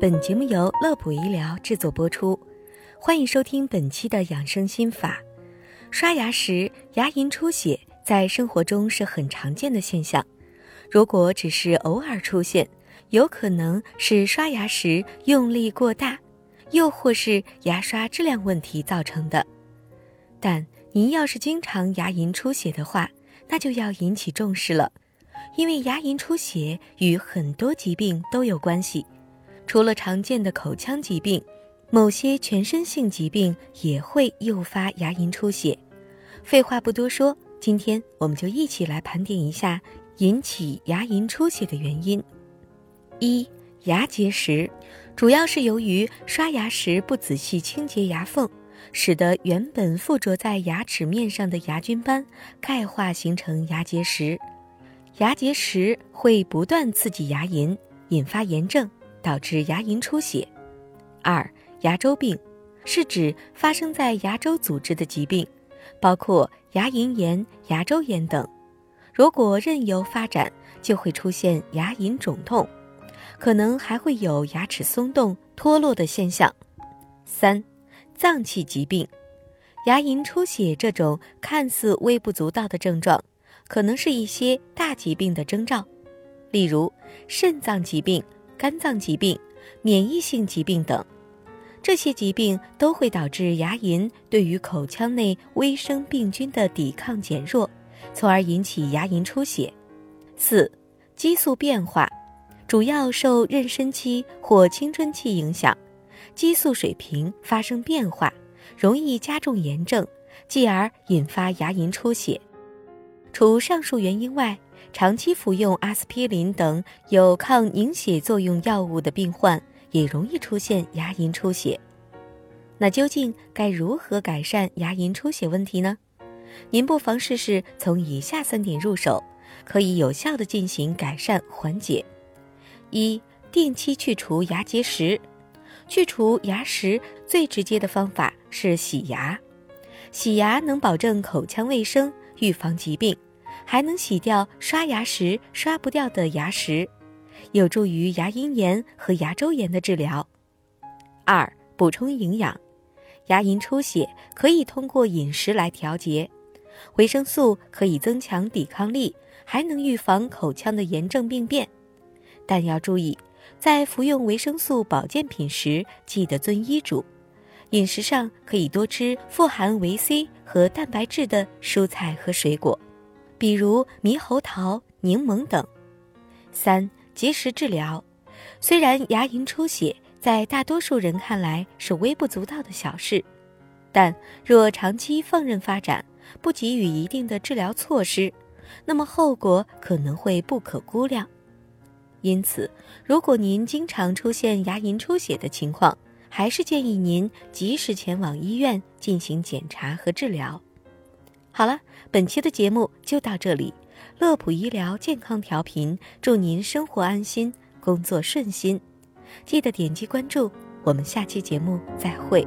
本节目由乐普医疗制作播出，欢迎收听本期的养生心法。刷牙时牙龈出血，在生活中是很常见的现象。如果只是偶尔出现，有可能是刷牙时用力过大，又或是牙刷质量问题造成的。但您要是经常牙龈出血的话，那就要引起重视了，因为牙龈出血与很多疾病都有关系。除了常见的口腔疾病，某些全身性疾病也会诱发牙龈出血。废话不多说，今天我们就一起来盘点一下引起牙龈出血的原因。一、牙结石，主要是由于刷牙时不仔细清洁牙缝。使得原本附着在牙齿面上的牙菌斑钙化，形成牙结石。牙结石会不断刺激牙龈，引发炎症，导致牙龈出血。二、牙周病是指发生在牙周组织的疾病，包括牙龈炎、牙周炎等。如果任由发展，就会出现牙龈肿痛，可能还会有牙齿松动、脱落的现象。三。脏器疾病，牙龈出血这种看似微不足道的症状，可能是一些大疾病的征兆，例如肾脏疾病、肝脏疾病、免疫性疾病等。这些疾病都会导致牙龈对于口腔内微生病菌的抵抗减弱，从而引起牙龈出血。四、激素变化，主要受妊娠期或青春期影响。激素水平发生变化，容易加重炎症，继而引发牙龈出血。除上述原因外，长期服用阿司匹林等有抗凝血作用药物的病患也容易出现牙龈出血。那究竟该如何改善牙龈出血问题呢？您不妨试试从以下三点入手，可以有效的进行改善缓解：一、定期去除牙结石。去除牙石最直接的方法是洗牙，洗牙能保证口腔卫生，预防疾病，还能洗掉刷牙时刷不掉的牙石，有助于牙龈炎和牙周炎的治疗。二、补充营养，牙龈出血可以通过饮食来调节，维生素可以增强抵抗力，还能预防口腔的炎症病变，但要注意。在服用维生素保健品时，记得遵医嘱。饮食上可以多吃富含维 C 和蛋白质的蔬菜和水果，比如猕猴桃、柠檬等。三、及时治疗。虽然牙龈出血在大多数人看来是微不足道的小事，但若长期放任发展，不给予一定的治疗措施，那么后果可能会不可估量。因此，如果您经常出现牙龈出血的情况，还是建议您及时前往医院进行检查和治疗。好了，本期的节目就到这里。乐普医疗健康调频，祝您生活安心，工作顺心。记得点击关注，我们下期节目再会。